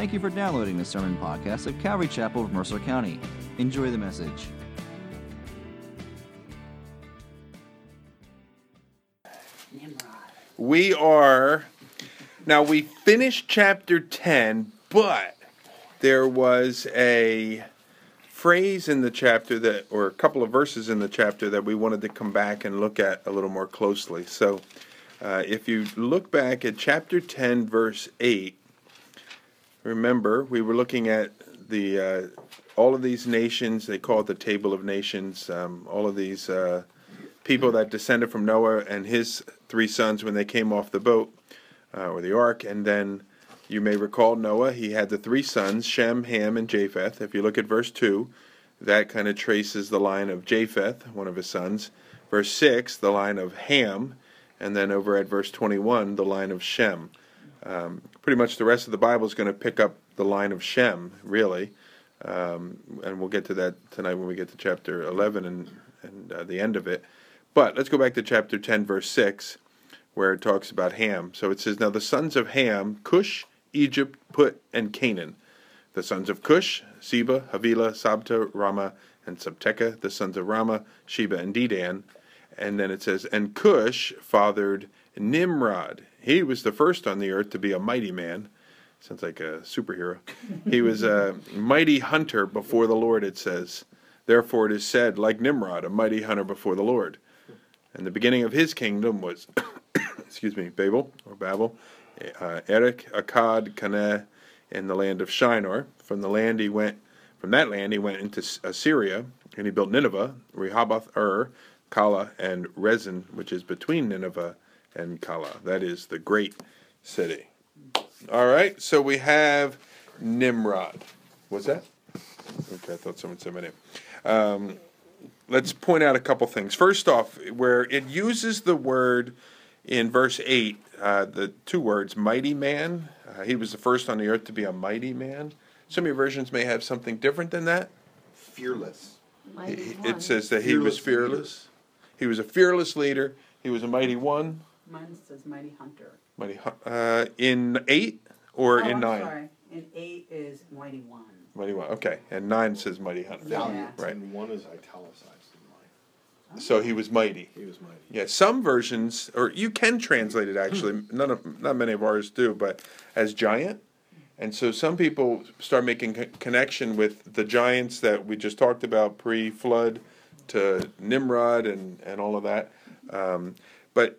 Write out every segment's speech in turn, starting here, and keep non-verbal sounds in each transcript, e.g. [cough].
Thank you for downloading the sermon podcast of Calvary Chapel of Mercer County. Enjoy the message. We are now we finished chapter 10, but there was a phrase in the chapter that or a couple of verses in the chapter that we wanted to come back and look at a little more closely. So uh, if you look back at chapter 10 verse 8 remember we were looking at the uh, all of these nations they call it the table of nations um, all of these uh, people that descended from noah and his three sons when they came off the boat uh, or the ark. And then you may recall noah he had the three sons shem ham and japheth. If you look at verse 2 that kind of traces the line of japheth one of his sons. Verse 6 the line of ham. And then over at verse 21 the line of shem um, pretty much the rest of the Bible is going to pick up the line of Shem, really. Um, and we'll get to that tonight when we get to chapter 11 and, and uh, the end of it. But let's go back to chapter 10, verse 6, where it talks about Ham. So it says, Now the sons of Ham, Cush, Egypt, Put, and Canaan. The sons of Cush, Seba, Havilah, Sabtah, Raamah, and Sabteca. The sons of Raamah, Sheba, and Dedan. And then it says, And Cush fathered Nimrod. He was the first on the earth to be a mighty man. Sounds like a superhero. He was a mighty hunter before the Lord, it says. Therefore it is said, like Nimrod, a mighty hunter before the Lord. And the beginning of his kingdom was, [coughs] excuse me, Babel, or Babel, uh, Erech, Akkad, Calneh, in the land of Shinar. From the land he went, from that land he went into Assyria, and he built Nineveh, Rehoboth, Ur, Calah, and Resen, which is between Nineveh and Calah. That is the great city. All right, so we have Nimrod. What's that? Okay, I thought someone said my name. Um, let's point out a couple things. First off, where it uses the word in verse 8, uh, the two words, mighty man. Uh, he was the first on the earth to be a mighty man. Some of your versions may have something different than that. Fearless. It, it says that he was fearless. He was a fearless leader. He was a mighty one. Mine says Mighty Hunter. Mighty uh, in eight or oh, in I'm nine? Sorry. In eight is Mighty One. Mighty one. Okay, and nine says mighty hunter. Yeah. Right. And one is italicized in mine. So he was mighty. He was mighty. Yeah, some versions, or you can translate it actually. None of, not many of ours do, but as giant. And so some people start making co- connection with the giants that we just talked about pre-flood to Nimrod and and all of that. Um, but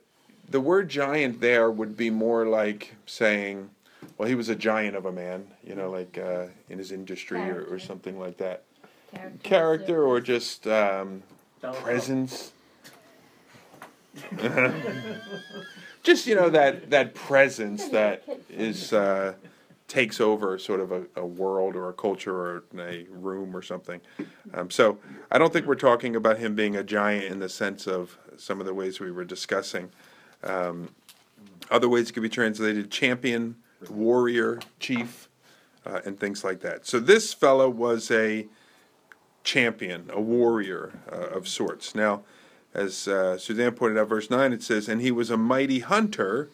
the word giant there would be more like saying, well, he was a giant of a man, you know, like uh, in his industry or, or something like that. Character or just um, presence. [laughs] just you know that that presence that is uh, takes over sort of a, a world or a culture or a room or something. Um, so I don't think we're talking about him being a giant in the sense of some of the ways we were discussing. Um, other ways it could be translated champion, warrior, chief, uh, and things like that. So this fellow was a champion, a warrior uh, of sorts. Now, as uh, Suzanne pointed out, verse 9, it says, And he was a mighty hunter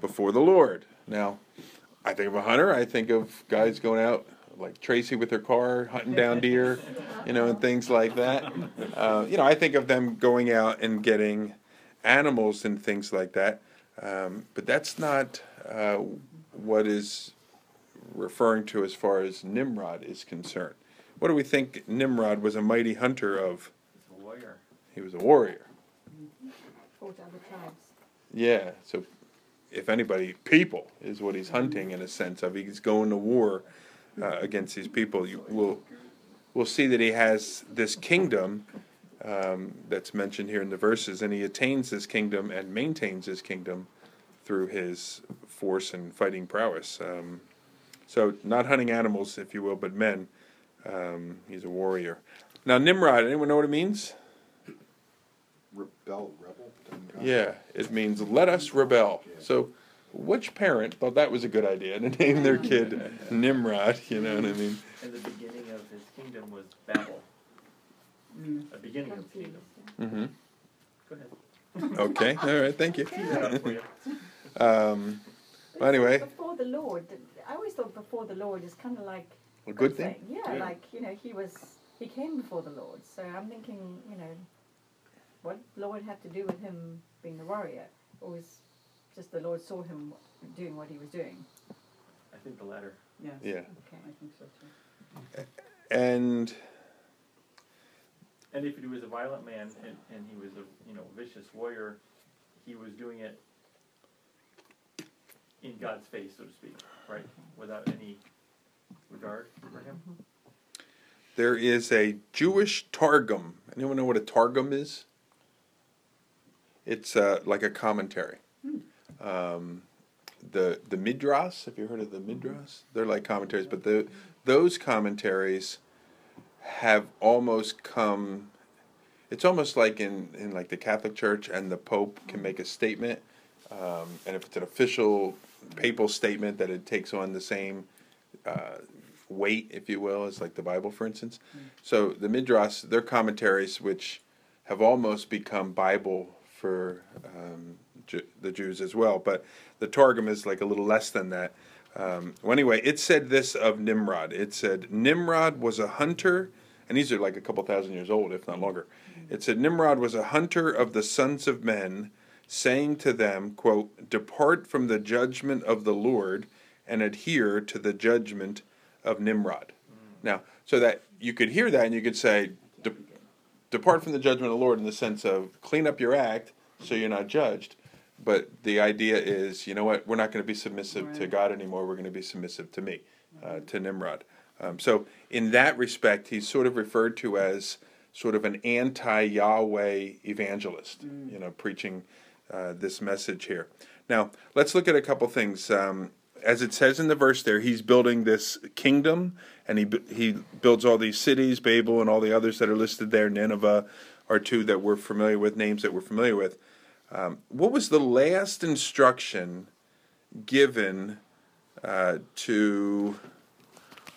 before the Lord. Now, I think of a hunter, I think of guys going out like Tracy with her car, hunting down deer, you know, and things like that. Uh, you know, I think of them going out and getting animals and things like that. Um, but that's not uh, what is referring to as far as Nimrod is concerned. What do we think Nimrod was a mighty hunter of? Warrior. He was a warrior. Fought other tribes. Yeah, so if anybody, people is what he's hunting in a sense of. He's going to war uh, against these people. You will we'll see that he has this kingdom um, that's mentioned here in the verses, and he attains his kingdom and maintains his kingdom through his force and fighting prowess. Um, so, not hunting animals, if you will, but men. Um, he's a warrior. Now, Nimrod, anyone know what it means? Rebel, rebel. Yeah, it means let us rebel. So, which parent thought that was a good idea to name their kid [laughs] Nimrod? You know what I mean? And the beginning of his kingdom was Babel. Mm. The beginning of the kingdom. Mm-hmm. Go ahead. [laughs] Okay, all right, thank you. Tease for you. Um, But anyway. Before the Lord, I always thought before the Lord is kind of like A good thing? Yeah, Yeah. like you know, he was he came before the Lord. So I'm thinking, you know, what Lord had to do with him being the warrior, or was just the Lord saw him doing what he was doing. I think the latter. Yes. Yeah. Okay. I think so too. And And if he was a violent man and, and he was a you know vicious warrior, he was doing it in God's face, so to speak, right? Without any regard for him. there is a Jewish Targum. Anyone know what a Targum is? It's uh, like a commentary. Um, the the Midrash. Have you heard of the Midrash? They're like commentaries, but the those commentaries have almost come. It's almost like in, in like the Catholic Church, and the Pope can make a statement, um, and if it's an official papal statement, that it takes on the same uh, weight, if you will, as like the Bible, for instance. So the Midrash, they're commentaries which have almost become Bible for um, Ju- the Jews as well. But the Targum is like a little less than that. Um, well, anyway, it said this of Nimrod. It said Nimrod was a hunter, and these are like a couple thousand years old, if not longer. It said Nimrod was a hunter of the sons of men, saying to them, "quote Depart from the judgment of the Lord, and adhere to the judgment of Nimrod." Now, so that you could hear that, and you could say, "De- "Depart from the judgment of the Lord," in the sense of clean up your act, so you're not judged. But the idea is, you know what? We're not going to be submissive to God anymore. We're going to be submissive to me, uh, to Nimrod. Um, so, in that respect, he's sort of referred to as sort of an anti-Yahweh evangelist. You know, preaching uh, this message here. Now, let's look at a couple things. Um, as it says in the verse there, he's building this kingdom, and he he builds all these cities, Babel, and all the others that are listed there. Nineveh are two that we're familiar with, names that we're familiar with. Um, what was the last instruction given uh, to,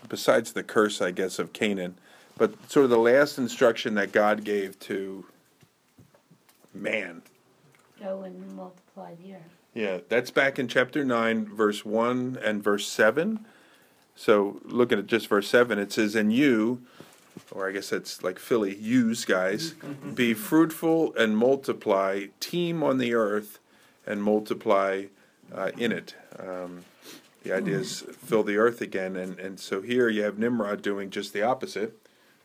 besides the curse, I guess, of Canaan, but sort of the last instruction that God gave to man? Go and multiply the earth. Yeah, that's back in chapter 9, verse 1 and verse 7. So, looking at just verse 7, it says, And you, or I guess that's like Philly, use guys, be fruitful and multiply, teem on the earth and multiply uh, in it. Um, the idea is fill the earth again. And, and so here you have Nimrod doing just the opposite.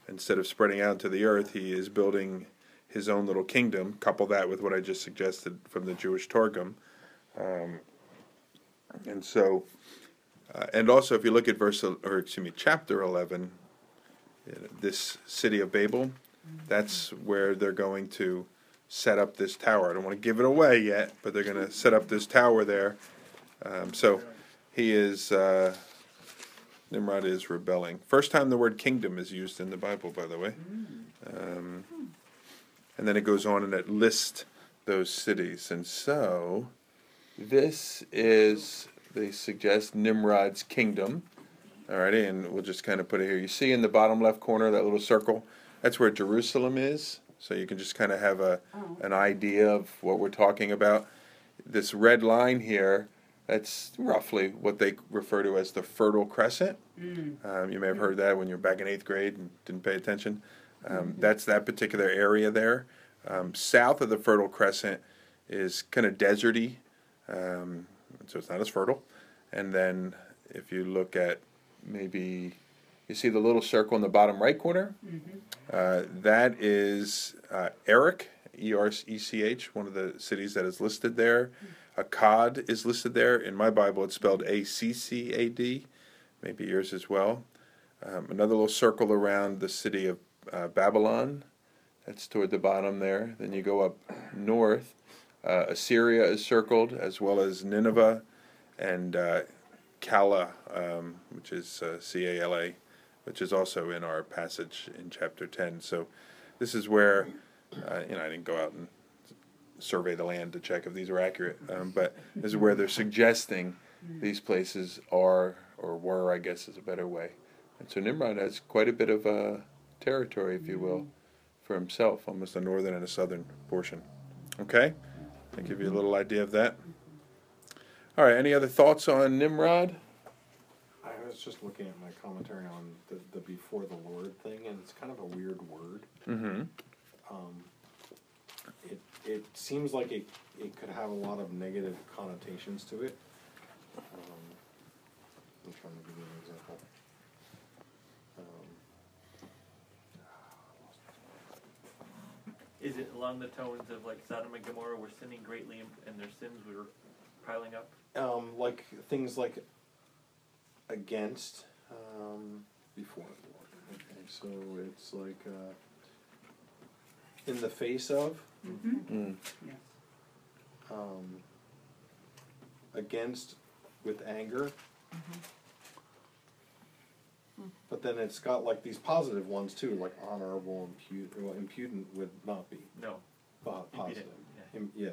Instead of spreading out to the earth, he is building his own little kingdom. Couple that with what I just suggested from the Jewish Targum. Um, and so, uh, and also if you look at verse, or excuse me, chapter 11, you know, this city of Babel, that's where they're going to set up this tower. I don't want to give it away yet, but they're going to set up this tower there. Um, so he is, uh, Nimrod is rebelling. First time the word kingdom is used in the Bible, by the way. Um, and then it goes on and it lists those cities. And so this is, they suggest, Nimrod's kingdom. Alrighty, and we'll just kind of put it here. You see in the bottom left corner that little circle? That's where Jerusalem is. So you can just kind of have a Oh. an idea of what we're talking about. This red line here, that's roughly what they refer to as the Fertile Crescent. Um, you may have heard that when you were back in eighth grade and didn't pay attention. Um, That's that particular area there. Um, south of the Fertile Crescent is kind of deserty, um, so it's not as fertile. And then if you look at maybe you see the little circle in the bottom right corner, uh, that is uh, Erech, E R E C H, one of the cities that is listed there. Akkad is listed there. In my Bible, it's spelled A C C A D, maybe yours as well. Um, another little circle around the city of uh, Babylon. That's toward the bottom there. Then you go up north. Uh, Assyria is circled, as well as Nineveh and Cala, um, which is uh, C A L A, which is also in our passage in chapter 10. So this is where, uh, you know, I didn't go out and survey the land to check if these were accurate, um, but this is where they're suggesting these places are, or were, I guess is a better way. And so Nimrod has quite a bit of uh, territory, if you will, for himself, almost a northern and a southern portion. Okay? I give you a little idea of that. All right, any other thoughts on Nimrod? I was just looking at my commentary on the, the before the Lord thing, and it's kind of a weird word. Mm-hmm. Um, it it seems like it it could have a lot of negative connotations to it. Um, I'm trying to give you an example. Um, Is it along the tones of like Sodom and Gomorrah were sinning greatly and, and their sins were piling up? um, like things like against um, before the Lord. Okay, so it's like uh, in the face of. Mm. Yes. um, against with anger. But then it's got like these positive ones too, like honorable, impu- well, impudent would not be No. po- positive. Impudent, Im- yeah.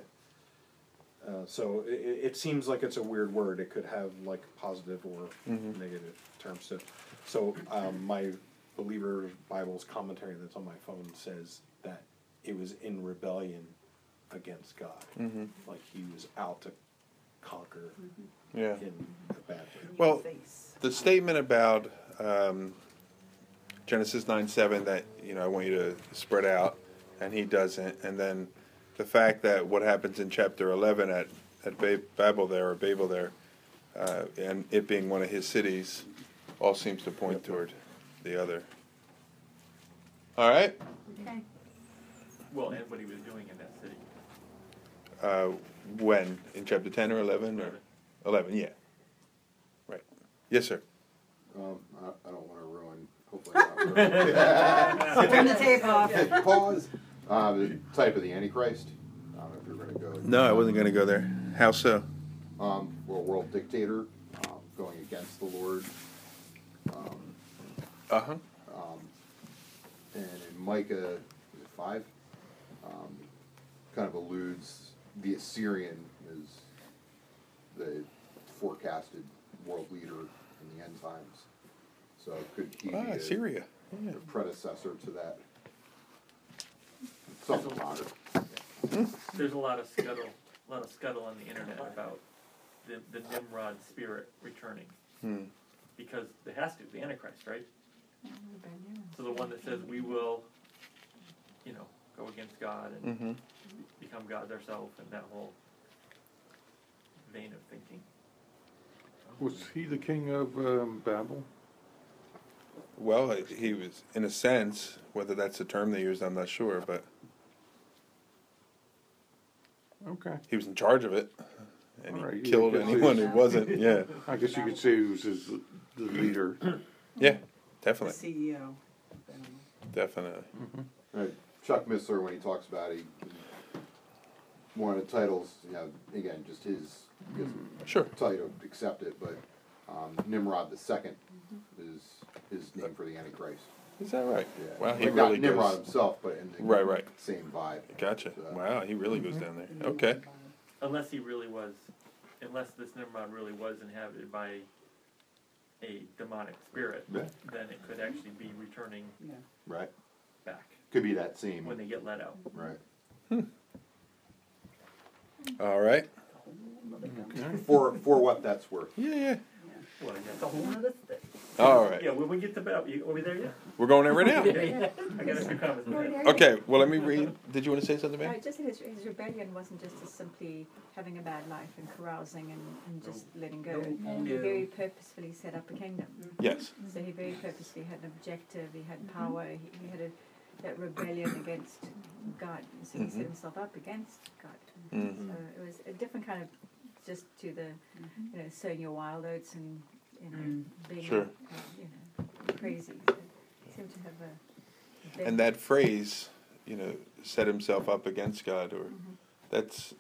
Uh, so it, it seems like it's a weird word. It could have like positive or Mhm. negative terms to it. So um, my Believer Bible's commentary that's on my phone says that it was in rebellion against God. Mm-hmm. Like he was out to conquer Yeah. in a bad way. Well, face. the statement about um, Genesis nine seven that you know I want you to spread out, and he doesn't, and then the fact that what happens in chapter eleven at at ba- Babel there or Babel there, uh, and it being one of his cities, all seems to point toward the other. All right. Okay. Well, and what he was doing in that city. Uh, when in chapter ten or eleven or eleven? Yeah. Right. Yes, sir. Um, I, I don't wanna ruin, hopefully not ruin. [laughs] Turn the tape off. Pause. Uh, the type of the Antichrist. I don't know if you're gonna go. No, I wasn't going to go there. How so? Um, well, world dictator, um, going against the Lord. Um, Uh huh. um, and in Micah, five? Um, kind of alludes the Assyrian is the forecasted world leader in the end times. So could he be Ah, a, Syria. a predecessor to that? Something about it. There's a lot of scuttle, a lot of scuttle on the internet about the, the Nimrod spirit returning. Hmm. Because it has to, the Antichrist, right? So the one that says we will, you know, go against God and Mm-hmm. become gods ourselves and that whole vein of thinking. Was he the king of um, Babel? Well, he was, in a sense, whether that's the term they used, I'm not sure, but Okay. he was in charge of it. And All right, he yeah, killed I anyone who [laughs] wasn't. Yeah. I guess you could say he was his, the leader. [clears throat] Yeah, The definitely. CEO. Um, Definitely. Uh, Chuck Missler, when he talks about it, he- one of the titles, you know, again, just his, his Sure. title, accept it, but um, Nimrod the second is his name for the Antichrist. Is that right? Yeah. Wow, he Like, not really Nimrod goes. himself, but in the Right, right. same vibe. Gotcha. So, Wow, he really goes down Mm-hmm. there. Okay. Unless he really was, unless this Nimrod really was inhabited by a demonic spirit, Yeah. then it could actually be returning Yeah. Right. back Could be that same. when they get let out. Right. All right. For for what that's worth. Yeah, yeah. Well, yeah, it's a whole nother thing. All right. Yeah, when we get to Bell, you, are we there yet? We're going there right now. [laughs] Yeah, yeah. I got a few comments. No, on that. yeah. Okay, well, let me read. Did you want to say something, No, man? just his, his rebellion wasn't just as simply having a bad life and carousing and, and just letting go. No. He very purposefully set up a kingdom. Yes. So he very purposely had an objective, he had power, he, he had a, that rebellion against God. So he Mhm. set himself up against God. Mhm. So it was a different kind of, just to the, you know, sowing your wild oats and, you know, Mm. Sure. uh, you know, crazy. So he to have a. big- And that phrase, you know, set himself up against God, or that's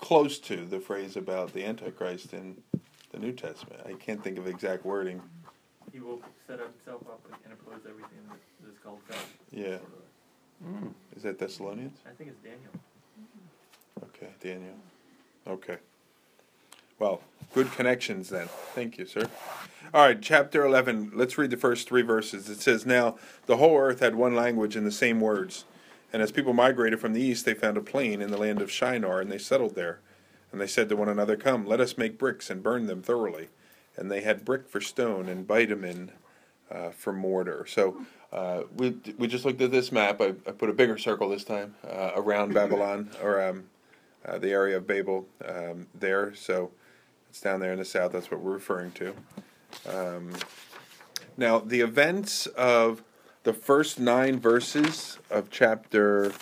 close to the phrase about the Antichrist in the New Testament. I can't think of exact wording. He will set himself up and oppose everything that is called God. Yeah. Mm. Is that Thessalonians? I think it's Daniel. Okay, Daniel. Okay. Well, good connections then. Thank you, sir. All right, chapter 11. Let's read the first three verses. It says, Now the whole earth had one language and the same words. And as people migrated from the east, they found a plain in the land of Shinar, and they settled there. And they said to one another, Come, let us make bricks and burn them thoroughly. and they had brick for stone and bitumen uh, for mortar. So uh, we we just looked at this map. I, I put a bigger circle this time uh, around Babylon or um, uh, the area of Babel um, there. So it's down there in the south. That's what we're referring to. Um, now the events of the first nine verses of chapter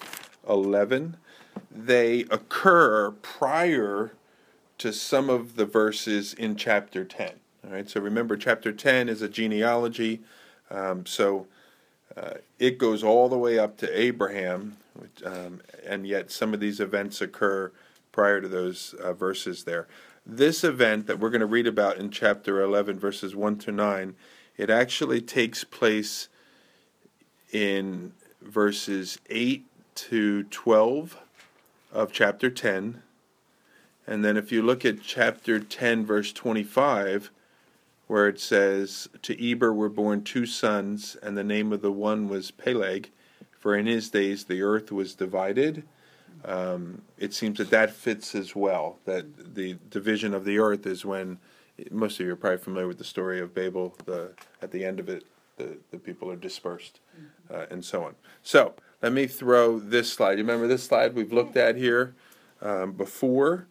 eleven they occur prior to some of the verses in chapter 10. All right, so remember, chapter 10 is a genealogy, um, so uh, it goes all the way up to Abraham, which, um, and yet some of these events occur prior to those uh, verses there. This event that we're going to read about in chapter 11, verses 1 to 9, it actually takes place in verses 8 to 12 of chapter 10. And then if you look at chapter 10, verse 25, where it says, To Eber were born two sons, and the name of the one was Peleg, for in his days the earth was divided. Um, it seems that that fits as well, that the division of the earth is when, most of you are probably familiar with the story of Babel, the, at the end of it, the, the people are dispersed, uh, and so on. So, let me throw this slide. You remember this slide we've looked at here um, before?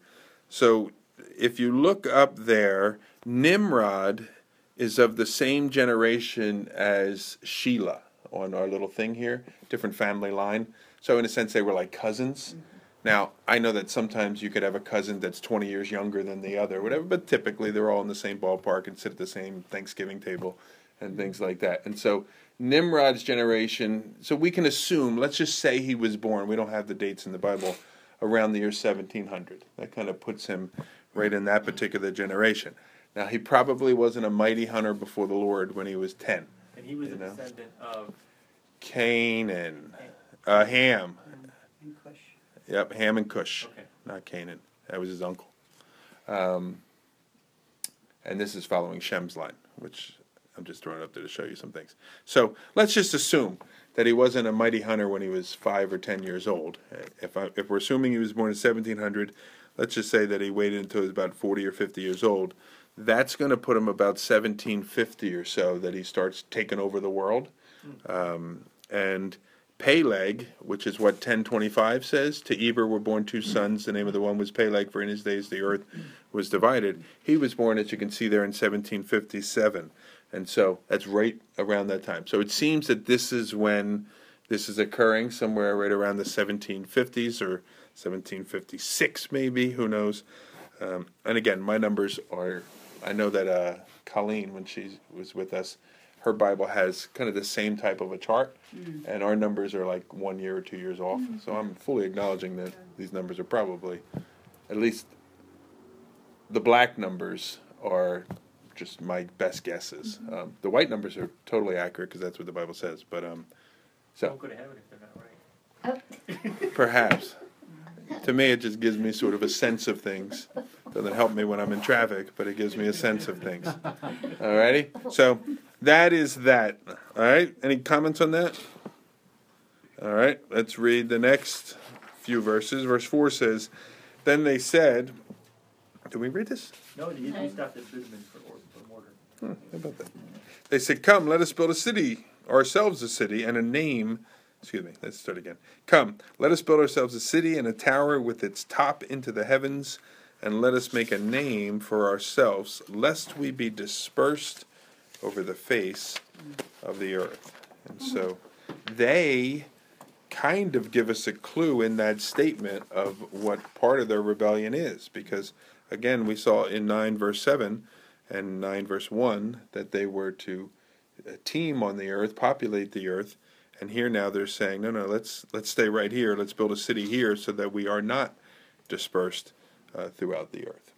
So if you look up there, Nimrod is of the same generation as Shelah on our little thing here, different family line. So in a sense, they were like cousins. Mm-hmm. Now I know that sometimes you could have a cousin that's 20 years younger than the other, whatever. But typically, they're all in the same ballpark and sit at the same Thanksgiving table and things mm-hmm. like that. And so Nimrod's generation, so we can assume, let's just say he was born, we don't have the dates in the Bible, around the year 1700. That kind of puts him right in that particular generation. Now, he probably wasn't a mighty hunter before the Lord when he was 10. And he was You a know. descendant of Canaan, uh, Ham. And Cush. Yep, Ham and Cush, okay. not Canaan. That was his uncle. Um, and this is following Shem's line, which I'm just throwing up there to show you some things. So let's just assume that he wasn't a mighty hunter when he was five or ten years old. If, I, if we're assuming he was born in 1700, let's just say that he waited until he was about 40 or 50 years old. That's going to put him about 1750 or so that he starts taking over the world. Um, and Peleg, which is what 1025 says, to Eber were born two sons. The name of the one was Peleg, for in his days the earth was divided. He was born, as you can see there, in 1757. And so that's right around that time. So it seems that this is when this is occurring, somewhere right around the 1750s or 1756, maybe, who knows. Um, and again, my numbers are, I know that uh, Colleen, when she was with us, her Bible has kind of the same type of a chart, and our numbers are like one year or two years off. So I'm fully acknowledging that these numbers are probably, at least, the black numbers are just my best guesses. Um, the white numbers are totally accurate because that's what the Bible says. But um, so Don't go to if they're not right. [laughs] Perhaps. to me, it just gives me sort of a sense of things. Doesn't help me when I'm in traffic, but it gives me a sense of things. [laughs] Alrighty? So that is that. Alright? Any comments on that? Alright, let's read the next few verses. Verse 4 says, Then they said, Did we read this? No, you, you stopped at bitumen for, or, for mortar. Hmm, how about that? They said, Come, let us build a city, ourselves a city, and a name. Excuse me, let's start again. Come, let us build ourselves a city and a tower with its top into the heavens, and let us make a name for ourselves, lest we be dispersed over the face of the earth. And so they kind of give us a clue in that statement of what part of their rebellion is, because again, we saw in 9 verse 7 and 9 verse 1 that they were to uh, teem on the earth, populate the earth, and here now they're saying, no, no, let's let's stay right here. Let's build a city here so that we are not dispersed uh, throughout the earth.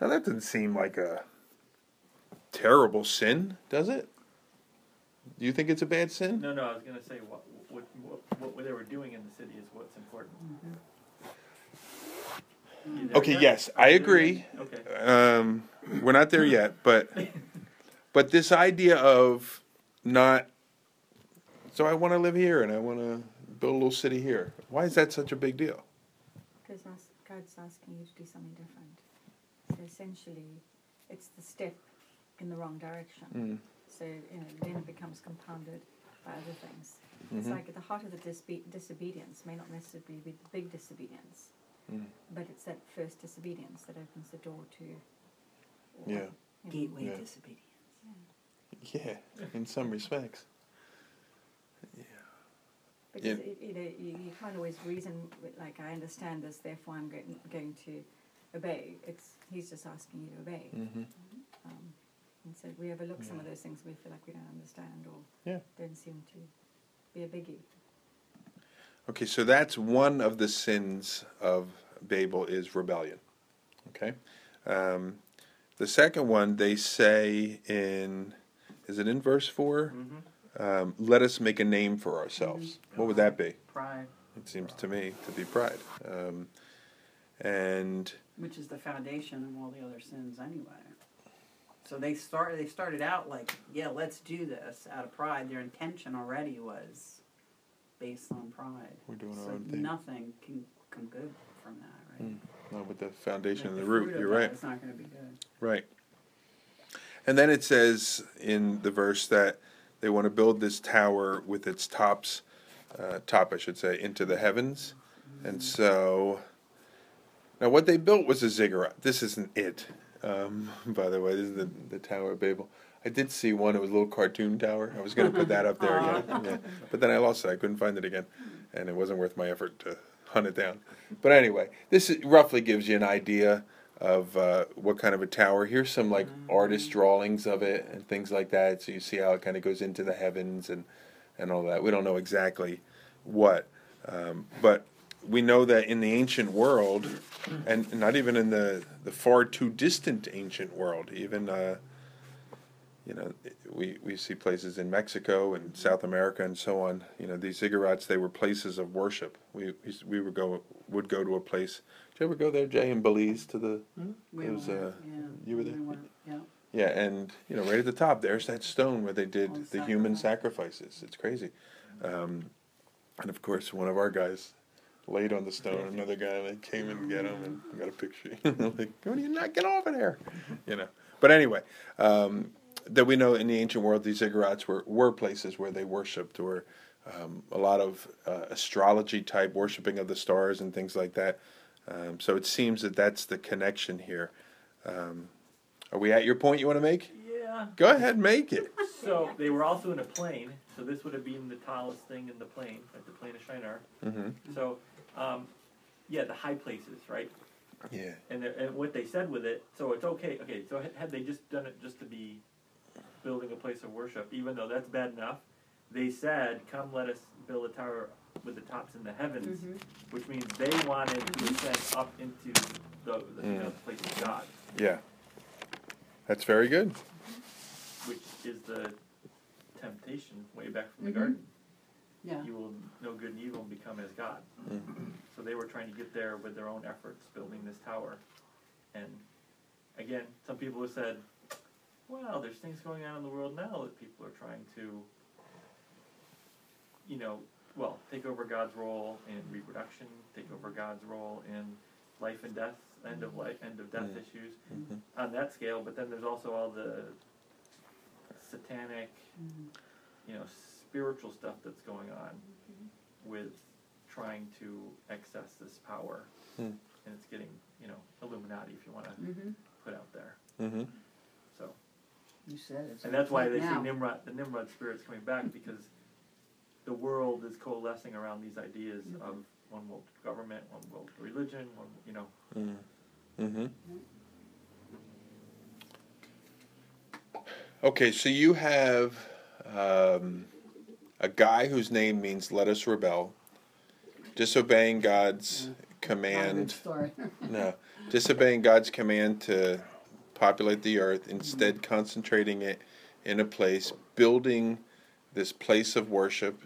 Now that doesn't seem like a terrible sin, does it? Do you think it's a bad sin? No, no, I was gonna say what, what, what, what they were doing in the city is what's important. You there Okay, yet? yes, I agree. Okay. Um, we're not there yet, but [laughs] but this idea of not. So I want to live here and I want to build a little city here. Why is that such a big deal? Because God's asking you to do something different. So essentially, it's the step in the wrong direction. Mm. So you know, then it becomes compounded by other things. It's Mhm. like at the heart of the disbe- disobedience may not necessarily be the big disobedience, Mm. but it's that first disobedience that opens the door to. Yeah. you know, Gateway Yeah. disobedience. Yeah, in some respects. Because Yeah. it, you know you, you can't always reason with, like I understand this, therefore I'm going, going to obey. It's he's just asking you to obey. Mm-hmm. And so we overlook some of those things we feel like we don't understand or Yeah. don't seem to be a biggie. Okay, so that's one of the sins of Babel is rebellion. Okay, um, the second one they say in is it in verse 4 Mm-hmm. Um, Let us make a name for ourselves. What would that be? Pride, It seems to me to be pride. Um, and which is the foundation of all the other sins anyway. So they started. They started out like, yeah, let's do this out of pride. Their intention already was based on pride. we're doing our own thing. nothing can come good from that, right? Mm. No, but the foundation Like and the, fruit root. You're right. It's not going to be good. Right. And then it says in the verse that they want to build this tower with its tops, uh, top, I should say, into the heavens. And so, now what they built was a ziggurat. This isn't it, um, by the way. This is the, the Tower of Babel. I did see one. It was a little cartoon tower. I was going to put that up there again, [laughs] yeah. but then I lost it. I couldn't find it again, and it wasn't worth my effort to hunt it down. But anyway, this is, roughly gives you an idea of uh, what kind of a tower. Here's some like artist drawings of it and things like that, so you see how it kind of goes into the heavens and and all that. We don't know exactly what, um, but we know that in the ancient world, and not even in the the far too distant ancient world, even. Uh, you know, we, we see places in Mexico and South America and so on. You know, these ziggurats they were places of worship. We we, we would go would go to a place. Did you ever go there, Jay, in Belize to the We It was, were, uh, yeah, you were we there? yeah. yeah, and you know, right at the top, there's that stone where they did the human sacrifices. It's crazy. Um, and of course, one of our guys laid on the stone. Another guy like came and get him and got a picture. [laughs] like, what do you not get off of there? You know. But anyway, um, that we know in the ancient world, these ziggurats were were places where they worshipped, or um, a lot of uh, astrology type worshiping of the stars and things like that. Um, so it seems that that's the connection here. Um, are we at your point you want to make? Yeah. Go ahead, make it. So they were also in a plane. So this would have been the tallest thing in the plane, like the plane of Shinar. hmm So, um, yeah, the high places, right? Yeah. And, and what they said with it, so it's okay. Okay, so had- had they just done it just to be building a place of worship, even though that's bad enough, they said, "Come, let us build a tower with the tops in the heavens," Mhm. which means they wanted to ascend up into the, the you know, Mm. the place of God, Yeah. That's very good. which is the temptation way back from Mhm. the garden. Yeah. You will know good and evil and become as God. So they were trying to get there with their own efforts, building this tower. And again, some people have said, well, there's things going on in the world now that people are trying to, you know, well, take over God's role in reproduction, take over God's role in life and death, end of life, end of death Mm. issues Mhm. on that scale. But then there's also all the satanic, Mhm. you know, spiritual stuff that's going on with trying to access this power. Hmm. And it's getting, you know, Illuminati, if you want to Mhm. put out there. Mm-hmm. So, You said it. so and that's why they like see. Nimrod, the Nimrod spirit's coming back because the world is coalescing around these ideas Mhm. of one world government, one world religion, one, you know. Mm. Mm-hmm. Okay, so you have um, a guy whose name means "let us rebel," disobeying God's Not a good command. [laughs] No, disobeying God's command to populate the earth, instead concentrating it in a place, building this place of worship,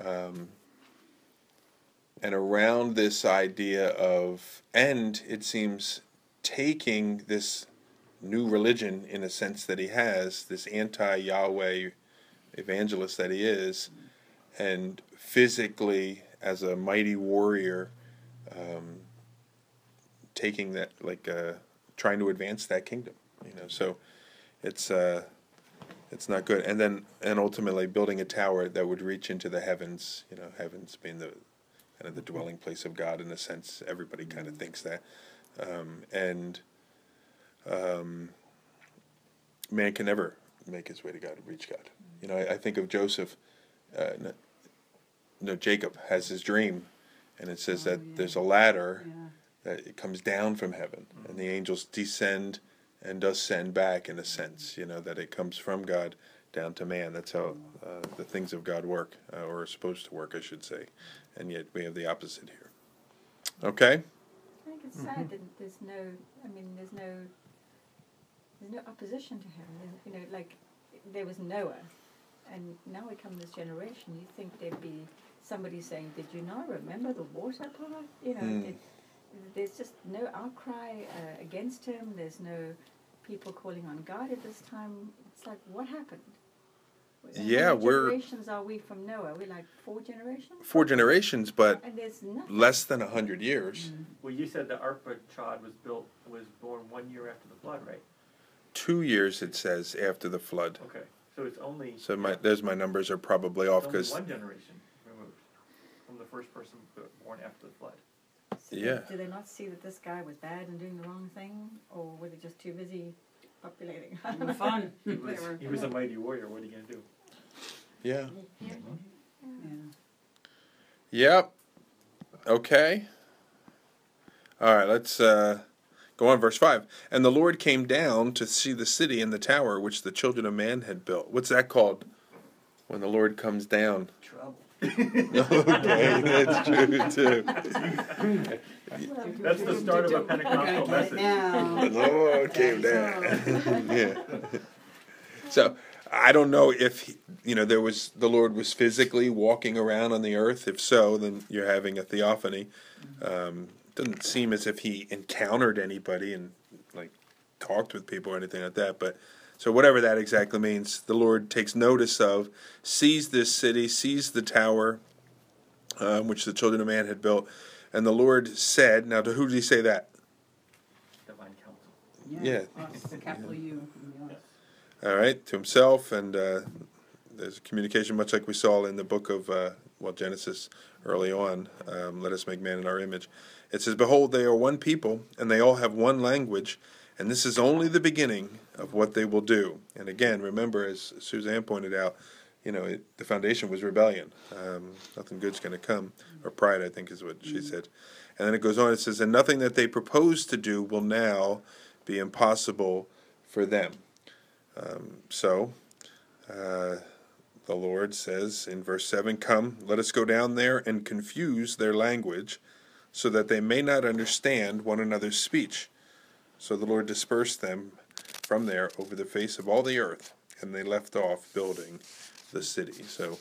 um, and around this idea of, and it seems taking this new religion in a sense that he has, this anti Yahweh evangelist that he is, and physically as a mighty warrior. Um, taking that like uh, trying to advance that kingdom you know so it's uh, it's not good. And then and ultimately building a tower that would reach into the heavens. You know, heavens being the kind of the dwelling place of God in a sense. Everybody kind of thinks that, um, and um, man can never make his way to God and reach God. You know, I, I think of Joseph. Uh, no, no, Jacob has his dream, and it says Oh, that yeah. there's a ladder Yeah. that it comes down from heaven, and the angels descend and does send back in a sense. You know that it comes from God down to man. That's how uh, the things of God work, uh, or are supposed to work, I should say. And yet we have the opposite here. Okay. I think it's sad that there's no. I mean, there's no. There's no opposition to him. There's, you know, like there was Noah, and now we come this generation. You think there'd be somebody saying, "Did you not remember the water part?" You know, Mm. it, there's just no outcry uh, against him. There's no people calling on God at this time. It's like, what happened? How Yeah, many we're- generations are we from Noah? We're like four generations, Four generations, but and there's less than a hundred years. Well, you said the Arpa Chod was built was born one year after the flood, right? Two years it says after the flood. Okay, so it's only So my there's my numbers are probably off only because one generation removed from the first person b- born after the flood. So Yeah. Did they not see that this guy was bad and doing the wrong thing, or were they just too busy populating? Having fun. [laughs] He was, Whatever. he was a mighty warrior. What are you gonna do? yeah. Yeah. Yep. Okay. All right, let's uh, go on. Verse 5. And the Lord came down to see the city and the tower which the children of man had built. What's that called? When the Lord comes down. Trouble. [laughs] okay, that's true too. That's the start of a Pentecostal message. now. The Lord came down. [laughs] yeah. So I don't know if he- you know there was the Lord was physically walking around on the earth. If so, then you're having a theophany. Um, doesn't seem as if he encountered anybody and like talked with people or anything like that. But so whatever that exactly means, the Lord takes notice of, sees this city, sees the tower, um, which the children of man had built, and the Lord said, "Now to who did he say that?" Divine counsel. Yeah. Us, the capital U. and. All right, to himself, and uh, there's communication, much like we saw in the book of uh, well Genesis early on. Um, Let us make man in our image. It says, "Behold, they are one people, and they all have one language, and this is only the beginning of what they will do." And again, remember, as Suzanne pointed out, you know, it, the foundation was rebellion. Um, nothing good's going to come, or pride, I think, is what she said. And then it goes on. It says, "And nothing that they propose to do will now be impossible for them." Um, so, uh, the Lord says in verse 7 Come, let us go down there and confuse their language, so that they may not understand one another's speech. So the Lord dispersed them from there over the face of all the earth, and they left off building the city. So,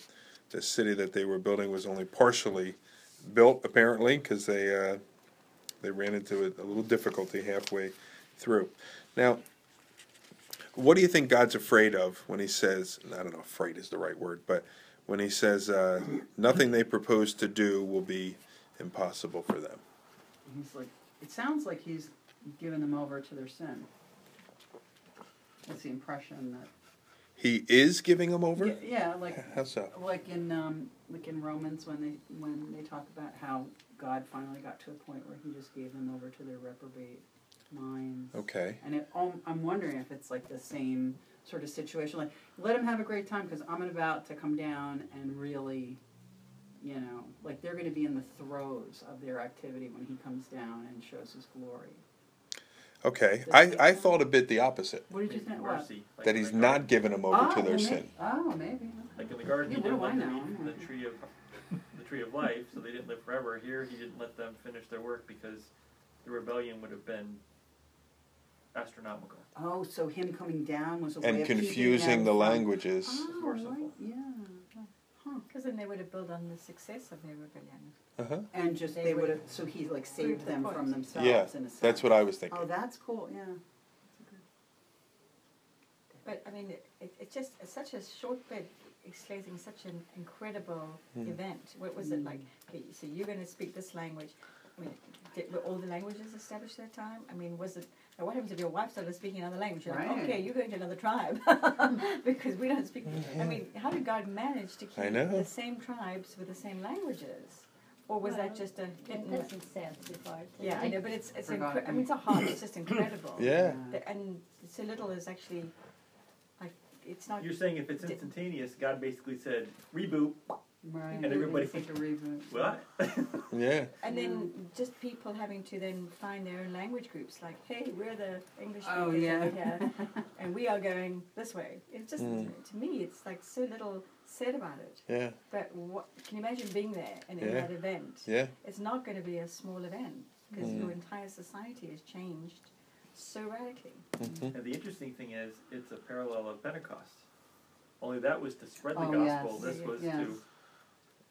the city that they were building was only partially built, apparently, because they uh, they ran into a, a little difficulty halfway through. Now, what do you think God's afraid of when he says, I don't know, afraid is the right word, but when he says, uh, nothing they propose to do will be impossible for them? He's like, it sounds like he's given them over to their sin. That's the impression that. He is giving them over? Yeah, yeah, like How so? like in um, like in Romans when they when they talk about how God finally got to a point where He just gave them over to their reprobate minds. Okay. And it, um, I'm wondering if it's like the same sort of situation. Like, let them have a great time because I'm about to come down and really, you know, like they're going to be in the throes of their activity when He comes down and shows His glory. Okay. I, I thought a bit the opposite. What did you think? Mercy. like That he's not garden. giving them over oh, to their oh, may- sin. Oh, maybe. Like in the garden, You he know, lived I know, underneath I the tree of [laughs] the tree of life, so they didn't live forever. Here, he didn't let them finish their work because the rebellion would have been astronomical. Oh, so him coming down was a way And of confusing them the languages. Oh, right, yeah. Because then they would have built on the success of their rebellion. Uh-huh. And just They they would would have. So he like saved prove the them from themselves. Yeah, in a sense. That's what I was thinking. Oh, that's cool. Yeah. But I mean, it, it's just it's such a short bit explaining such an incredible Hmm. event. What was it like? Okay, so you're going to speak this language, I mean, did, were all the languages established at that time? I mean, was it, now what happens if your wife started speaking another language? You're like, Right. okay, you're going to another tribe [laughs] because we don't speak. I mm-hmm. mean, how did God manage to I keep know. the same tribes with the same languages? Or was that just a hit That and miss? doesn't sound too hard Yeah, I know, but it's, it's Forgot. incre- I mean, it's a hard, [coughs] it's just incredible. Yeah. The- And so little is actually, like, it's not. You're saying if it's Di- instantaneous, God basically said reboot. Right. And everybody- It's like a reboot. What? [laughs] Yeah. And then just people having to then find their own language groups, like, hey, we're the English speakers Oh, yeah. here, [laughs] and we are going this way. It's just, Mm. to me, it's like so little said about it. Yeah. But what, can you imagine being there and in that event? Yeah. It's not going to be a small event because Mm. your entire society has changed so radically. Mhm. And the interesting thing is, it's a parallel of Pentecost. Only that was to spread the Oh, gospel. yes. This was Yes. to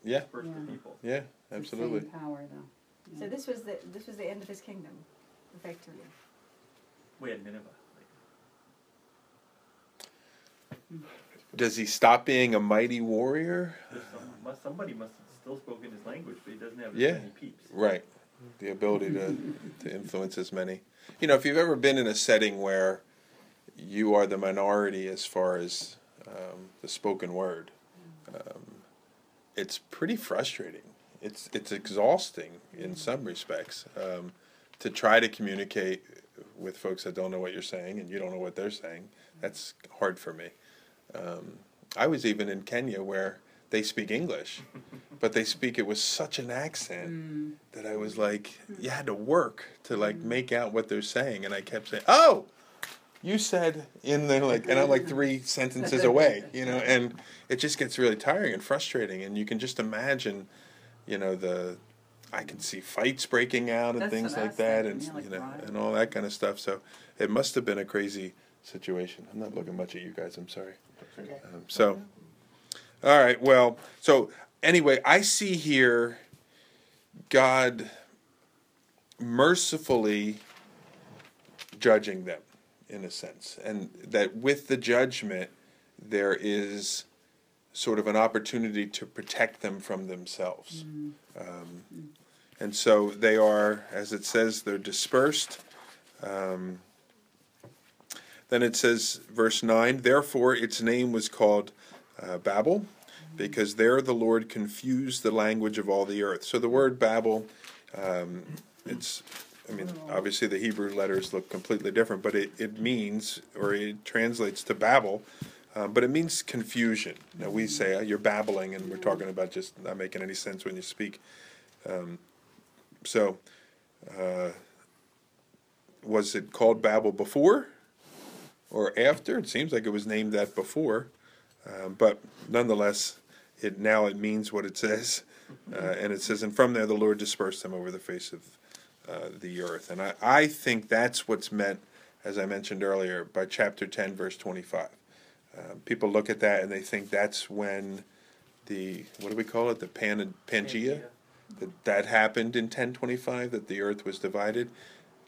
Yeah. disperse Yeah. the people. Yeah. It's the Absolutely. Same power though. So this was the this was the end of his kingdom, effectively. We had Nineveh. Does he stop being a mighty warrior? There's some, must, somebody must have still spoken his language, but he doesn't have as Yeah. many peeps. Right. The ability to, to influence as many. You know, if you've ever been in a setting where you are the minority as far as um, the spoken word, um, it's pretty frustrating. It's it's exhausting in some respects um, to try to communicate with folks that don't know what you're saying and you don't know what they're saying. That's hard for me. Um, I was even in Kenya where they speak English, [laughs] but they speak it with such an accent Mm. that I was like, you had to work to like make out what they're saying, and I kept saying, "Oh, you said," in there like, and I'm like three sentences away, you know, and it just gets really tiring and frustrating, and you can just imagine, you know, the. I can see fights breaking out and That's things like that, and yeah, like you know, and all that kind of stuff. So it must have been a crazy situation. I'm not looking much at you guys. I'm sorry. Um, so, all right. Well, so anyway, I see here God mercifully judging them in a sense, and that with the judgment there is sort of an opportunity to protect them from themselves. Um, and so they are, as it says, they're dispersed. Um, then it says, verse 9, therefore its name was called uh, Babel, because there the Lord confused the language of all the earth. So the word Babel, um, it's, I mean, obviously the Hebrew letters look completely different, but it, it means, or it translates to Babel, uh, but it means confusion. Now we say uh, you're babbling, and we're talking about just not making any sense when you speak. Um, so, uh, was it called Babel before? or after. It seems like it was named that before, um, but nonetheless, it now it means what it says, uh, and it says, "And from there the Lord dispersed them over the face of uh, the earth." And I, I think that's what's meant, as I mentioned earlier, by chapter ten, verse twenty-five. Uh, people look at that and they think that's when the what do we call it, the Pan- Pangea, that that happened in ten twenty-five, that the earth was divided.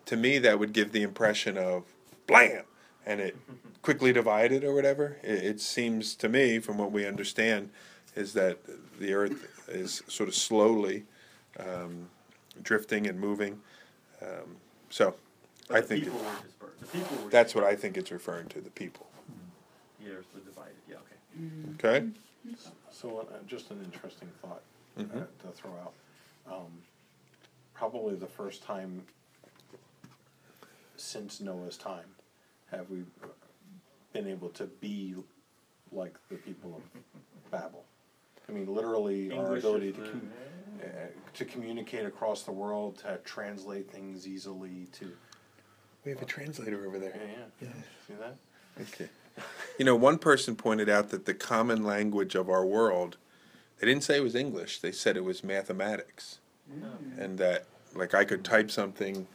To me, that would give the impression of blam and it [laughs] quickly divided or whatever. It, it seems to me, from what we understand, is that the Earth is sort of slowly um, drifting and moving. Um, so, But I the think people were dispersed. The people were that's what I think it's referring to the people. The earth was divided. Yeah. Okay. Okay. So, uh, just an interesting thought uh, Mhm. to throw out. Um, probably the first time since Noah's time have we been able to be like the people of Babel. I mean, literally, our English ability is to the- com- uh, to communicate across the world, to translate things easily, to We have a translator over yeah, there. yeah. See that? Okay. [laughs] You know, one person pointed out that the common language of our world, they didn't say it was English, they said it was mathematics. And that, like, I could type something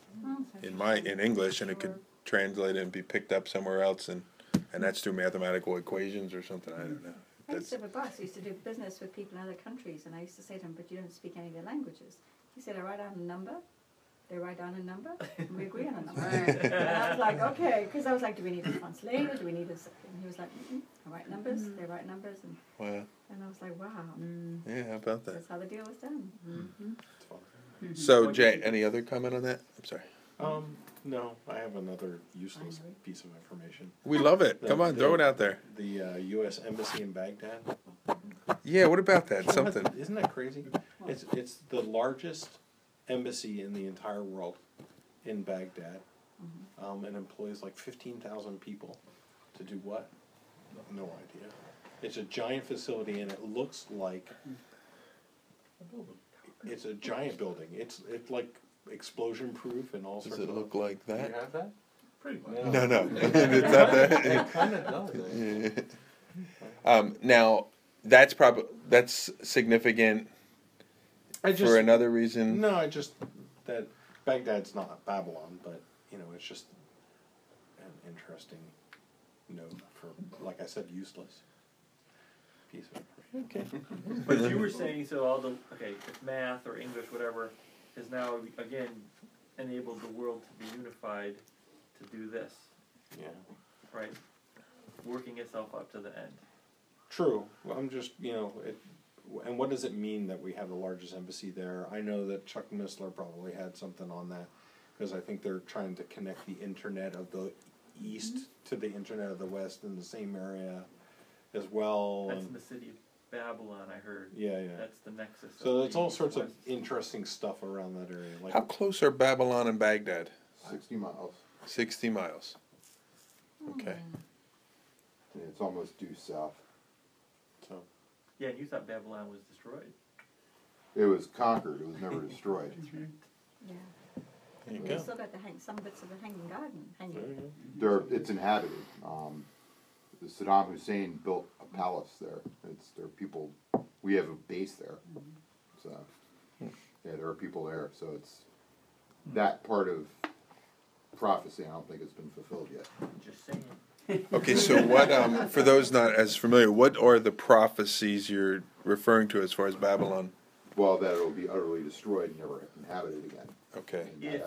in my in English and it could translate and be picked up somewhere else and and that's through mathematical equations or something I don't know. I used to have a boss who used to do business with people in other countries, and I used to say to him, "But you don't speak any of their languages." He said, "I write down a number, they write down a number, and we agree on a number." and I was like, "Okay," because I was like, "Do we need a translator? Do we need a?" And he was like, Mm-mm, "I write numbers, they write numbers," and wow. and I was like, "Wow, Yeah, how about that? that's how the deal was done." It's fun. So, Jay, any other comment on that? I'm sorry. Um, no, I have another useless piece of information. We love it. Come on, throw it out there. The uh, U.S. Embassy in Baghdad. Yeah, what about that? You know Something. Isn't that crazy? It's it's the largest embassy in the entire world in Baghdad, um, and employs like fifteen thousand people. To do what? No idea. It's a giant facility, and it looks like it's a giant building. It's it's like explosion proof and all Does sorts it of. look like Do you that? have that? Pretty much. No, no. [laughs] [laughs] it's not that. It kind of does. Yeah. [laughs] Um, now, that's probably that's significant I just for another reason. no, I just that Baghdad's not Babylon, but you know it's just an interesting note for, like I said, useless piece of information. Okay. But you were saying so all the okay, if math or English, whatever, is now again enabled the world to be unified to do this, Yeah. right? Working itself up to the end. True. Well, I'm just, you know, it, and what does it mean that we have the largest embassy there? I know that Chuck Missler probably had something on that because I think they're trying to connect the internet of the east mm-hmm. to the internet of the west in the same area as well. That's and- in the city of Babylon, I heard. yeah, yeah. That's the nexus. So of there's all sorts of interesting stuff around that area. Like How close are Babylon and Baghdad? Sixty miles. 60 miles. Okay. Yeah, it's almost due south. so. Yeah, and you thought Babylon was destroyed. It was conquered. It was never destroyed. [laughs] Yeah. There you We go. still got the hang, some bits of the hanging garden There hanging. you There, it's inhabited. Um, Saddam Hussein built a palace there. It's there are people. We have a base there. So yeah, there are people there. So it's that part of prophecy. I don't think it's been fulfilled yet. Just saying. [laughs] Okay, so what, um, for those not as familiar, what are the prophecies you're referring to as far as Babylon? Well, that it'll be utterly destroyed and never inhabited again. Okay. And that Yeah.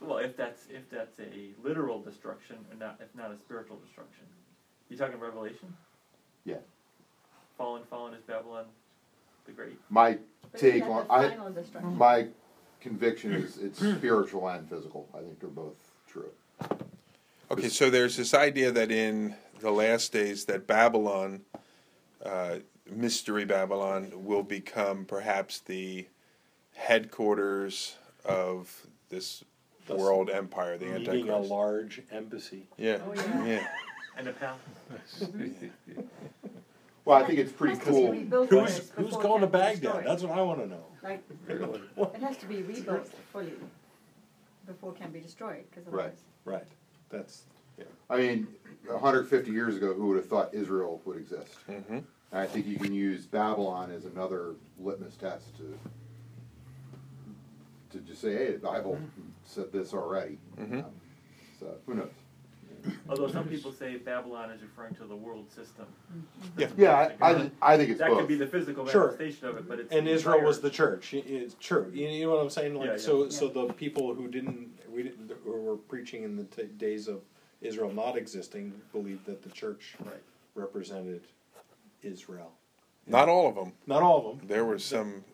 Well, if that's if that's a literal destruction, and not if not a spiritual destruction. You talking Revelation? Yeah. Fallen, fallen is Babylon, the Great. My But take on that I my conviction is it's spiritual and physical. I think they're both true. Okay, so there's this idea that in the last days that Babylon, uh, mystery Babylon, will become perhaps the headquarters of this Thus, world empire, the Needing a large embassy. Yeah, Oh, yeah. yeah. And a palace. [laughs] Well, I think it's pretty Has to be cool. rebuilt Who's first who's before going to can Baghdad? destroyed. That's what I want to know. Like, Really? it has to be rebuilt fully before it can be destroyed, because Right. otherwise. Right. That's yeah. I mean, 150 years ago, who would have thought Israel would exist? hmm And I think you can use Babylon as another litmus test to to just say, hey, the Bible said this already. Mhm. Um, so who knows? Although some people say Babylon is referring to the world system. Mm-hmm. Yeah. Yeah, I, I, I think it's that both. could be the physical Sure. manifestation of it, but it's And the Israel was the church. I- It's true. You you know what I'm saying? Like Yeah, yeah. so, so the people who didn't, we didn't, who were preaching in the t- days of Israel not existing, believed that the church Right. represented Israel. Not all of them. Not all of them. There were some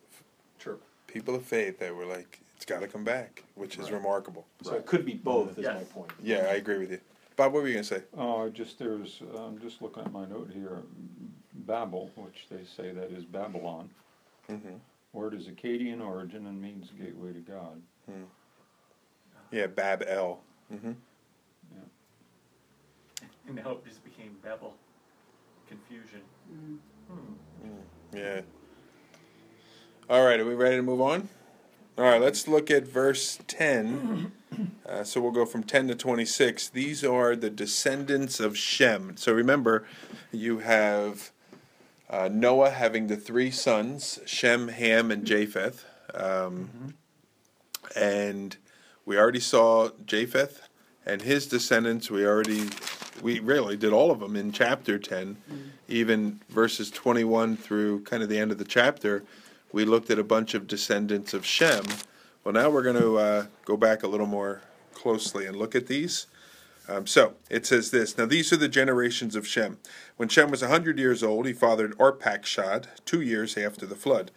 True. people of faith that were like, it's got to come back, which is Right. remarkable. So it could be both. Is my point. Yeah, I agree with you. Bob, what were you going to say? Oh, just there's, uh, I'm just looking at my note here, Babel, which they say that is Babylon. hmm Word is Akkadian origin and means gateway to God. Hmm. Yeah, Bab El. hmm And now it just became Babel. Confusion. Mm. Hmm. Mm. Yeah. All right, are we ready to move on? All right, let's look at verse 10. Uh, so we'll go from 10 to 26. These are the descendants of Shem. So remember, you have uh, Noah having the three sons Shem, Ham, and Japheth. Um, And we already saw Japheth and his descendants. We already, we really did all of them in chapter 10, even verses 21 through kind of the end of the chapter. We looked at a bunch of descendants of Shem. Well, now we're going to uh, go back a little more closely and look at these. Um, so it says this Now these are the generations of Shem. When Shem was a 100 years old, he fathered Arpachshad two years after the flood.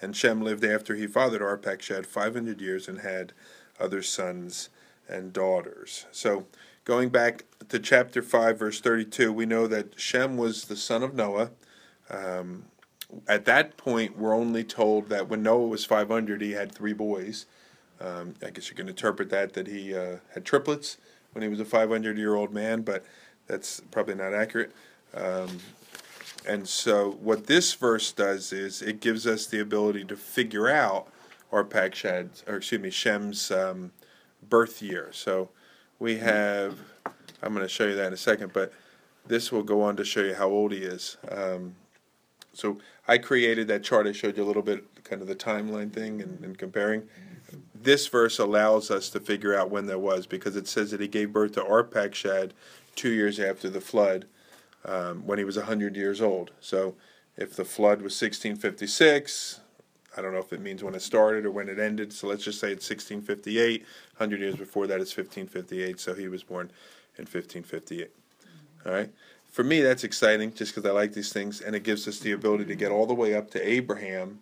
And Shem lived after he fathered Arpachshad 500 years and had other sons and daughters. So, going back to chapter 5, verse 32, we know that Shem was the son of Noah. Um, at that point, we're only told that when Noah was 500, he had three boys. Um, I guess you can interpret that that he uh, had triplets when he was a 500 year old man, but that's probably not accurate. Um, and so, what this verse does is it gives us the ability to figure out Arpachshad's, or excuse me, Shem's um, birth year. So, we have, I'm going to show you that in a second, but this will go on to show you how old he is. Um, so, I created that chart. I showed you a little bit, kind of the timeline thing and, and comparing. This verse allows us to figure out when that was because it says that he gave birth to Arpachshad two years after the flood um, when he was 100 years old. So if the flood was 1656, I don't know if it means when it started or when it ended. So let's just say it's 1658. 100 years before that is 1558. So he was born in 1558. All right. For me, that's exciting just because I like these things, and it gives us the ability to get all the way up to Abraham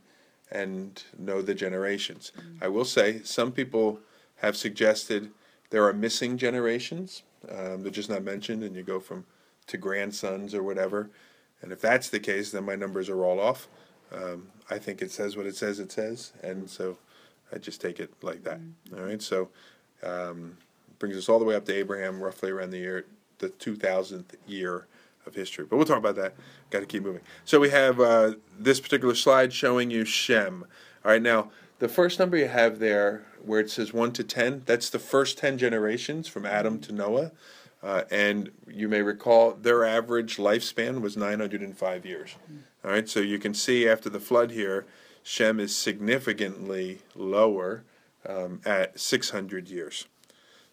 and know the generations. I will say some people have suggested there are missing generations. Um, they're just not mentioned, and you go from to grandsons or whatever. And if that's the case, then my numbers are all off. Um, I think it says what it says it says, and so I just take it like that. All right, so um, brings us all the way up to Abraham, roughly around the year the 2000th year of history. But we'll talk about that. Got to keep moving. So we have uh, this particular slide showing you Shem. All right, now the first number you have there, where it says one to ten, that's the first ten generations from Adam to Noah. Uh, and you may recall their average lifespan was 905 years. All right, so you can see after the flood here, Shem is significantly lower um, at 600 years.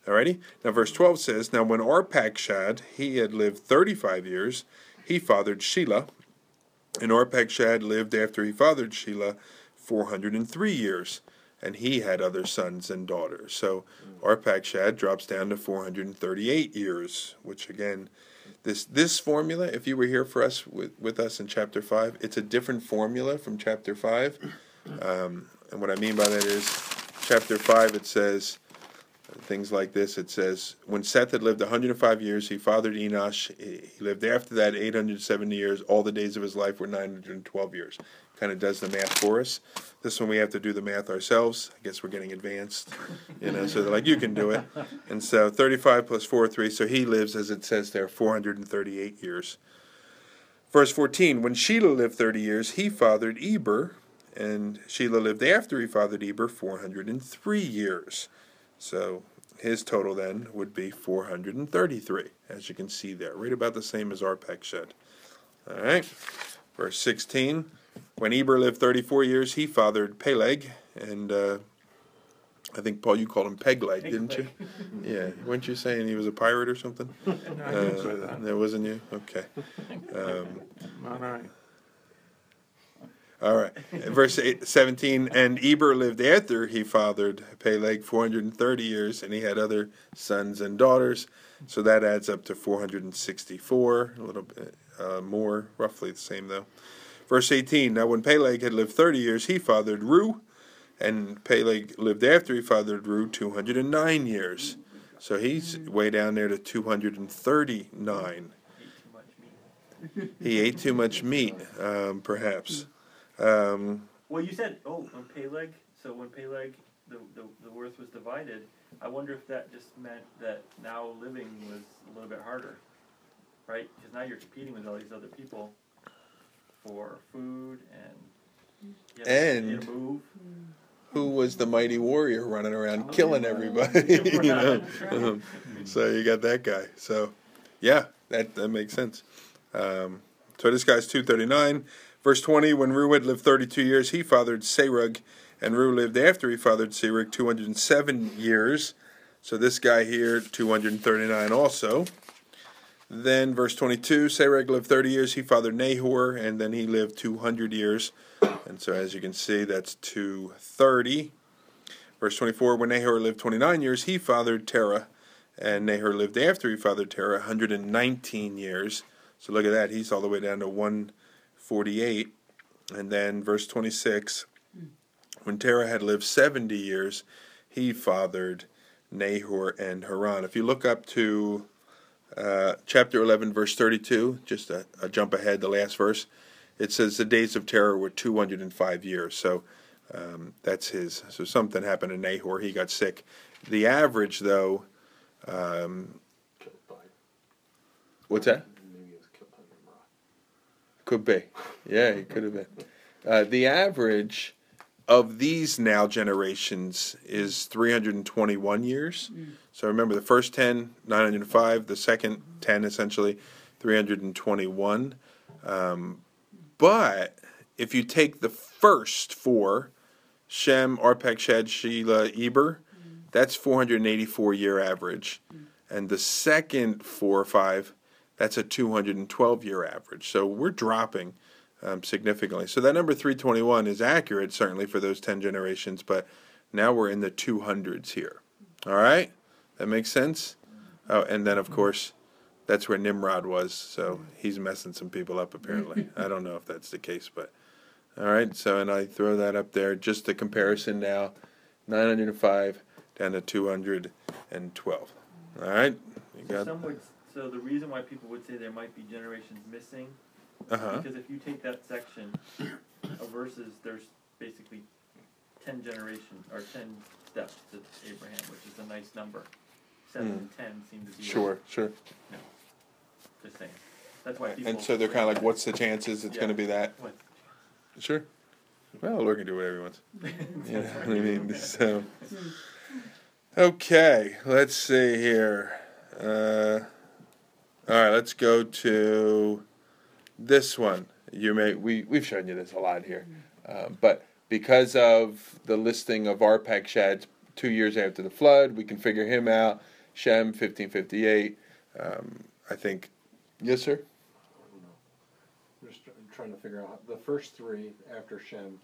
Alrighty? Now, verse 12 says, Now, when Arpachshad, he had lived 35 years, he fathered Shelah. And Arpachshad lived after he fathered Shelah 403 years, and he had other sons and daughters. So Arpachshad drops down to 438 years, which again, this this formula, if you were here for us with, with us in chapter 5, it's a different formula from chapter 5. Um, and what I mean by that is, chapter 5, it says, things like this. It says, When Seth had lived 105 years, he fathered Enosh. He lived after that 870 years. All the days of his life were 912 years. Kind of does the math for us. This one we have to do the math ourselves. I guess we're getting advanced, you know, so they're like, you can do it. And so 35 plus 4, 3. So he lives, as it says there, 438 years. Verse 14 When Shelah lived 30 years, he fathered Eber. And Shelah lived after he fathered Eber 403 years. So his total then would be 433, as you can see there, right about the same as Arpachshad. All right, verse 16. When Eber lived 34 years, he fathered Peleg, and uh, I think, Paul, you called him Pegleg, didn't you? yeah, weren't you saying he was a pirate or something? [laughs] No, I didn't say Uh, that. that wasn't you? Okay. [laughs] Um, All right. All right. Verse eight, 17 And Eber lived after he fathered Peleg 430 years, and he had other sons and daughters. So that adds up to 464, a little bit uh, more, roughly the same though. Verse 18 Now when Peleg had lived 30 years, he fathered Ru, and Peleg lived after he fathered Ru 209 years. So he's way down there to 239. He ate too much meat, um, perhaps. Um, Well, you said, oh, when Peleg, so when Peleg, the, the, the earth was divided, I wonder if that just meant that now living was a little bit harder, right? Because now you're competing with all these other people for food and know, And- you move. who was the mighty warrior running around killing everybody, [laughs] you [laughs] know. Um, so you got that guy. So yeah, that that makes sense. Um, so this guy's two thirty nine, verse twenty. When Ru had lived thirty two years, he fathered Serug, and Ru lived after he fathered Serug two hundred and seven years. So this guy here, two hundred and thirty nine, also. Then verse 22, Serug lived 30 years, he fathered Nahor, and then he lived 200 years. And so as you can see, that's 230. Verse 24, when Nahor lived 29 years, he fathered Terah, and Nahor lived after he fathered Terah 119 years. So look at that, he's all the way down to 148. And then verse 26, When Terah had lived 70 years, he fathered Nahor and Haran. If you look up to uh, chapter 11, verse 32, just a, a jump ahead, the last verse, it says the days of Terah were 205 years. So um, that's his. So something happened to Nahor. He got sick. The average, though, um, what's that? maybe it was killed by Nimrod. Could be. Yeah, he could have been. Uh, the average of these now generations is 321 years. So remember, the first 10, 905, the second 10, essentially, 321. Um, but if you take the first four, Shem, Arpachshad, Shelah, Eber, that's 484 year average. And the second four or five, that's a 212 year average. So we're dropping um, significantly. So that number 321 is accurate, certainly, for those 10 generations, but now we're in the 200s here. All right? That makes sense? Oh, and then, of course, that's where Nimrod was, so he's messing some people up, apparently. [laughs] I don't know if that's the case, but. All right, so, and I throw that up there, just a comparison now 905 down to 212. All right? You got Some would, so the reason why people would say there might be generations missing, Uh huh. because if you take that section of verses, there's basically ten generations, or ten steps to Abraham, which is a nice number. Seven and ten seem to be. Sure, sure. No. Just saying. That's why people. And so they're kind of like, what's the chances it's Yeah. going to be that? Sure. Well, Lord can do whatever he wants. [laughs] You know what I mean? So, okay, let's see here. Uh, all right, let's go to this one. You may we we've shown you this a lot here, uh, but because of the listing of Arpachshad two years after the flood, we can figure him out. Shem, fifteen fifty eight. Um, I think. Yes, sir. I don't know. I'm just trying to figure out, the first three after Shem,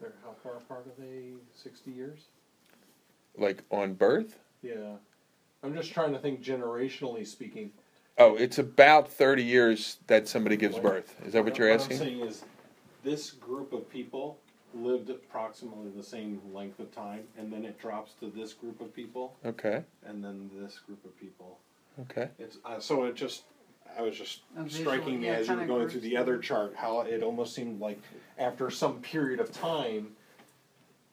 they're, how far apart are they, sixty years? Like on birth. Yeah. I'm just trying to think generationally speaking. Oh, it's about 30 years that somebody gives birth. Is that what you're asking? I'm saying is, this group of people lived approximately the same length of time, and then it drops to this group of people, Okay, and then this group of people. okay. It's, uh, so it just, I was just A visual- striking me yeah, as you were kinda going through groups the other chart, how it almost seemed like after some period of time,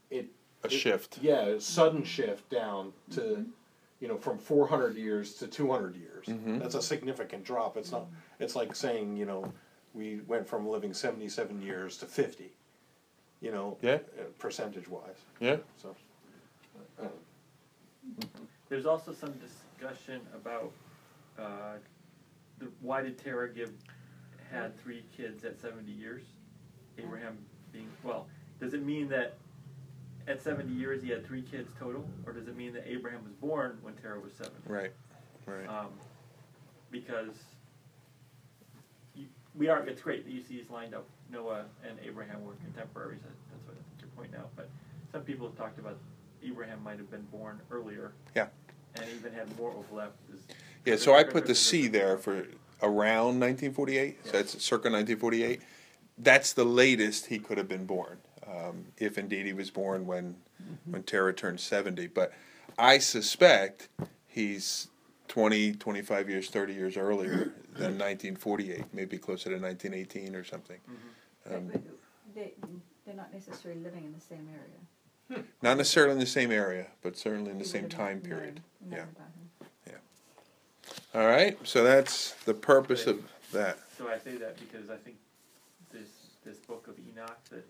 it. A it- shift. Yeah, a sudden shift down to, you know, from four hundred years to two hundred years. Mhm. That's a significant drop. It's not, it's like saying, you know, we went from living seventy-seven years to fifty, you know. Yeah. Percentage wise, Yeah. so. uh, There's also some discussion about, uh, the, why did Terah give, had three kids at seventy years? Abraham being, well, does it mean that at seventy years he had three kids total? Or does it mean that Abraham was born when Terah was seven? Right, right. Um, because you, we are, it's great that you see he's lined up, Noah and Abraham were contemporaries, that's what I think you're pointing out, but some people have talked about Abraham might have been born earlier. Yeah. And even had more overlap. Yeah, so I put the C there for around 1948. So Yeah. that's circa 1948. That's the latest he could have been born, um, if indeed he was born when when Terah turned 70. But I suspect he's 20, 25 years, 30 years earlier than [clears throat] 1948, maybe closer to 1918 or something. Um, they, they're not necessarily living in the same area. not necessarily in the same area, but certainly in the same time period. known Yeah. All right, so that's the purpose of that. So I say that because I think this, this book of Enoch that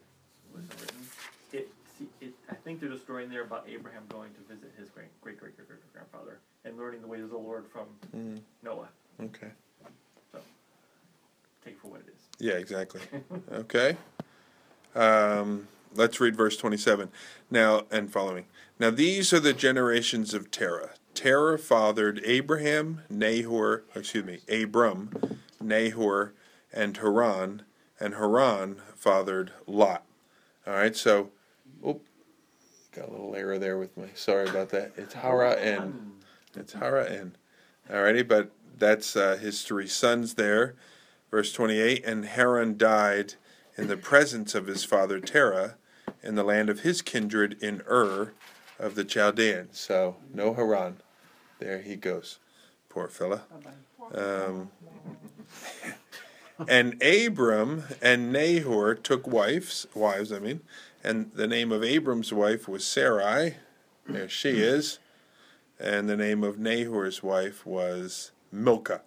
was written, it, see, it, I think there's a story in there about Abraham going to visit his great, great, great, great, great grandfather and learning the ways of the Lord from Mm, Noah, okay. So, take for what it is. Yeah, exactly. [laughs] Okay. Um, let's read verse 27. Now, and following. Now, these are the generations of Terah. Terah fathered Abraham, Nahor, excuse me, Abram, Nahor, and Haran, and Haran fathered Lot. All right, so, oop, got a little error there with me. Sorry about that. It's Hara Haran. It's hara Haran. Alrighty, but that's uh, his three sons there. Verse 28 And Haran died in the presence of his father Terah, in the land of his kindred in Ur of the Chaldeans. So no Haran. There he goes. Poor fella. Um, and Abram and Nahor took wives, wives, I mean, and the name of Abram's wife was Sarai. There she is. And the name of Nahor's wife was Milcah.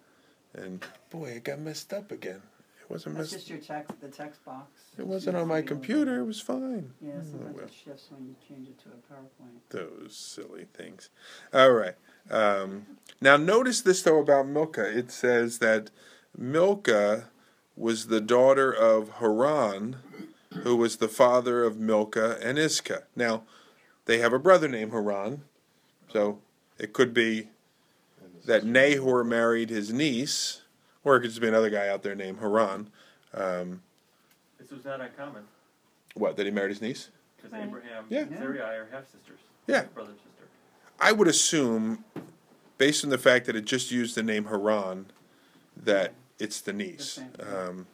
And boy, it got messed up again. It wasn't That's messed. just your text, the text box. It wasn't on my computer. It was fine. Yeah, Oh, sometimes well. it shifts when you change it to a PowerPoint. Those silly things. All right. Um, now, notice this, though, about Milcah. It says that Milcah was the daughter of Haran, who was the father of Milcah and Iscah. Now, they have a brother named Haran, so it could be that Nahor married his niece, or it could just be another guy out there named Haran. Um, This was not uncommon, what, that he married his niece? because Right. Abraham Yeah. and Sarai are half sisters. Yeah. Brother and sister. I would assume, based on the fact that it just used the name Haran, that it's the niece. The same. Um,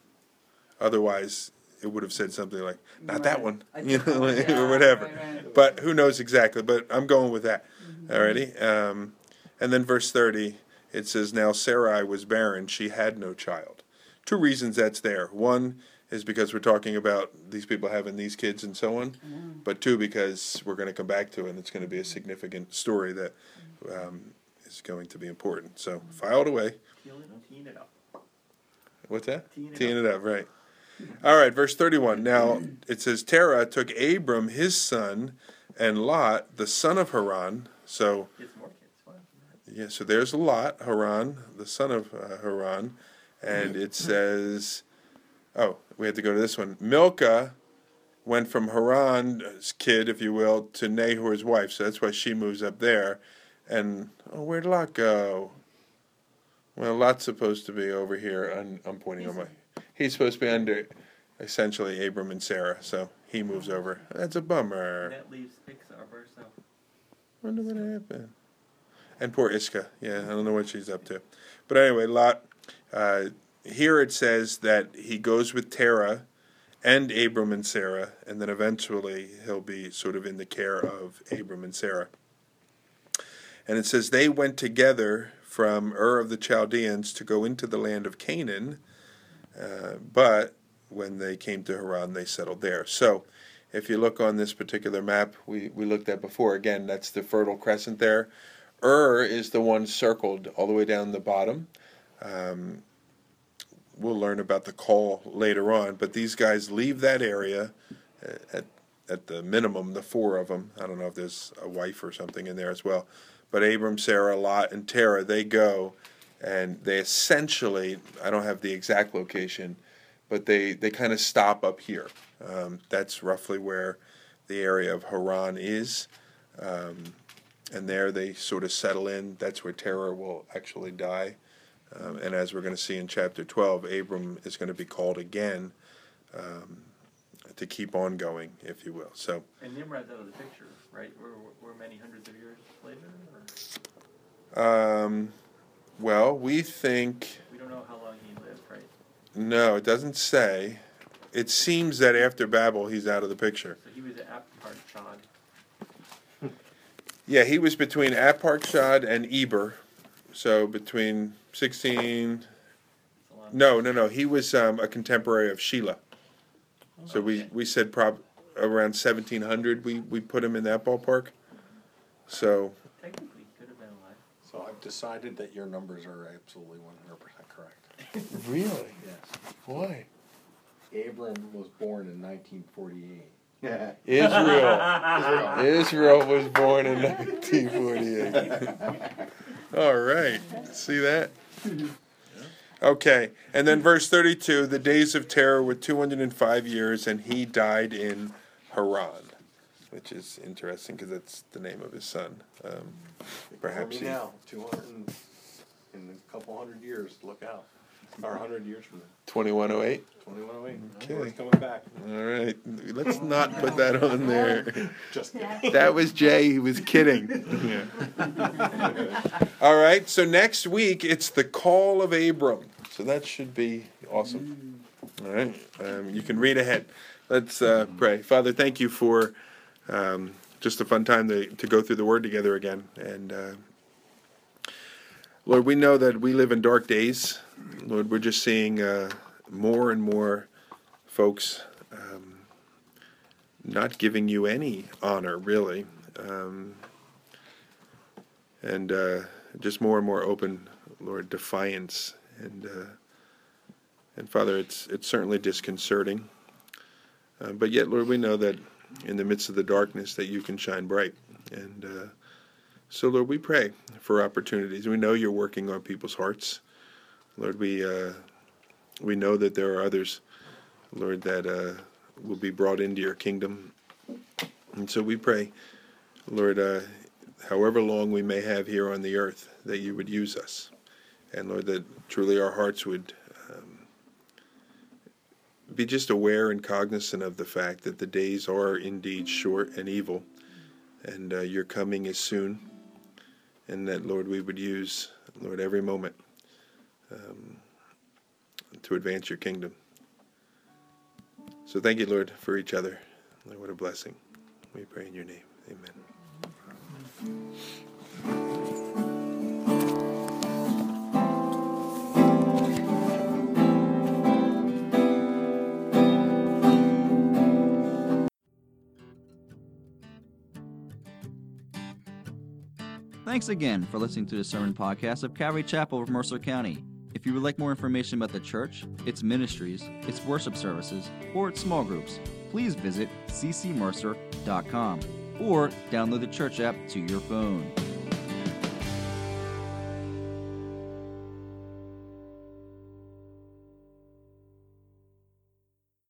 otherwise, it would have said something like, "Not that one," [laughs] you know, [laughs] yeah, or whatever. right, right. But who knows exactly? But I'm going with that. Mm-hmm. Alrighty. Um, and then verse thirty, it says, "Now Sarai was barren; she had no child." Two reasons that's there. One is because we're talking about these people having these kids and so on, Mm-hmm. but two because we're going to come back to it and it's going to be a significant story that um, is going to be important. So file it away. Teal it, teen it up. What's that? Teeing it Teeing it up, right. All right, verse 31. Now it says, Terah took Abram his son and Lot, the son of Haran. So, Gets more yeah, so there's Lot, Haran, the son of uh, Haran. And it says, oh, we had to go to this one. Milcah went from Haran's kid, if you will, to Nahor's wife. So that's why she moves up there. And, oh, where'd Lot go? Well, Lot's supposed to be over here. And I'm pointing on my. He's supposed to be under, essentially, Abram and Sarah. So he moves over. That's a bummer. And that leaves Pixar verso. Wonder what happened. And poor Iscah. Yeah, I don't know what she's up to. But anyway, Lot. Uh, here it says that he goes with Terah and Abram and Sarah, and then eventually he'll be sort of in the care of Abram and Sarah. And it says they went together from Ur of the Chaldeans to go into the land of Canaan, uh, but when they came to Haran, they settled there. So, if you look on this particular map we, we looked at before, again, that's the Fertile Crescent there. Ur is the one circled all the way down the bottom. Um, we'll learn about the call later on, but these guys leave that area uh, at, at the minimum, the four of them. I don't know if there's a wife or something in there as well. But Abram, Sarah, Lot, and Terah, they go and they essentially, I don't have the exact location, but they, they kind of stop up here. Um, that's roughly where the area of Haran is. Um, and there they sort of settle in. That's where Terah will actually die. Um, and as we're going to see in chapter 12, Abram is going to be called again um, to keep on going, if you will. So, And Nimrod's out of the picture, right? We're, we're many hundreds of years later? Or um, well, we think, we don't know how long he lived, right? no, it doesn't say. It seems that after Babel, he's out of the picture. So he was at Aptarchad. Yeah, he was between Aparchad and Eber. So between 16. It's a long No, no, no. He was um, a contemporary of Shelah. So we, Okay. we said prob around 1700 we, we put him in that ballpark. So, Technically, could have been alive. So I've decided that your numbers are absolutely one hundred percent correct. [laughs] really? Yes. Why? Abram was born in nineteen forty-eight. Yeah. [laughs] Israel. [laughs] Israel was born in 1948. All right. See that? Okay. And then verse 32 the days of Terah were 205 years, and he died in Haran, which is interesting because that's the name of his son. Um, Perhaps he- now, two hundred in a couple hundred years, look out. Or hundred years from now, 2108. twenty-one oh eight. Okay. It's coming back. All right. Let's not put that on there. [laughs] Just kidding. That was Jay. He was kidding. [laughs] [laughs] All right. So next week it's the call of Abram. So that should be awesome. All right. Um, you can read ahead. Let's uh, pray. Father, thank you for um, just a fun time to, to go through the Word together again. And uh, Lord, we know that we live in dark days. Lord, we're just seeing uh, more and more folks um, not giving you any honor, really. Um, and uh, just more and more open, Lord, defiance. And, uh, and Father, it's, it's certainly disconcerting. Uh, but yet, Lord, we know that in the midst of the darkness that you can shine bright. And uh, so, Lord, we pray for opportunities. We know you're working on people's hearts. Lord, we uh, we know that there are others, Lord, that uh, will be brought into your kingdom. And so we pray, Lord, uh, however long we may have here on the earth, that you would use us. And Lord, that truly our hearts would um, be just aware and cognizant of the fact that the days are indeed short and evil, and uh, your coming is soon. And that, Lord, we would use, Lord, every moment um, to advance your kingdom. So thank you, Lord, for each other. Lord, what a blessing. We pray in your name. Amen. Thanks again for listening to the sermon podcast of Calvary Chapel of Mercer County. If you would like more information about the church, its ministries, its worship services, or its small groups, please visit ccmercer.com or download the church app to your phone.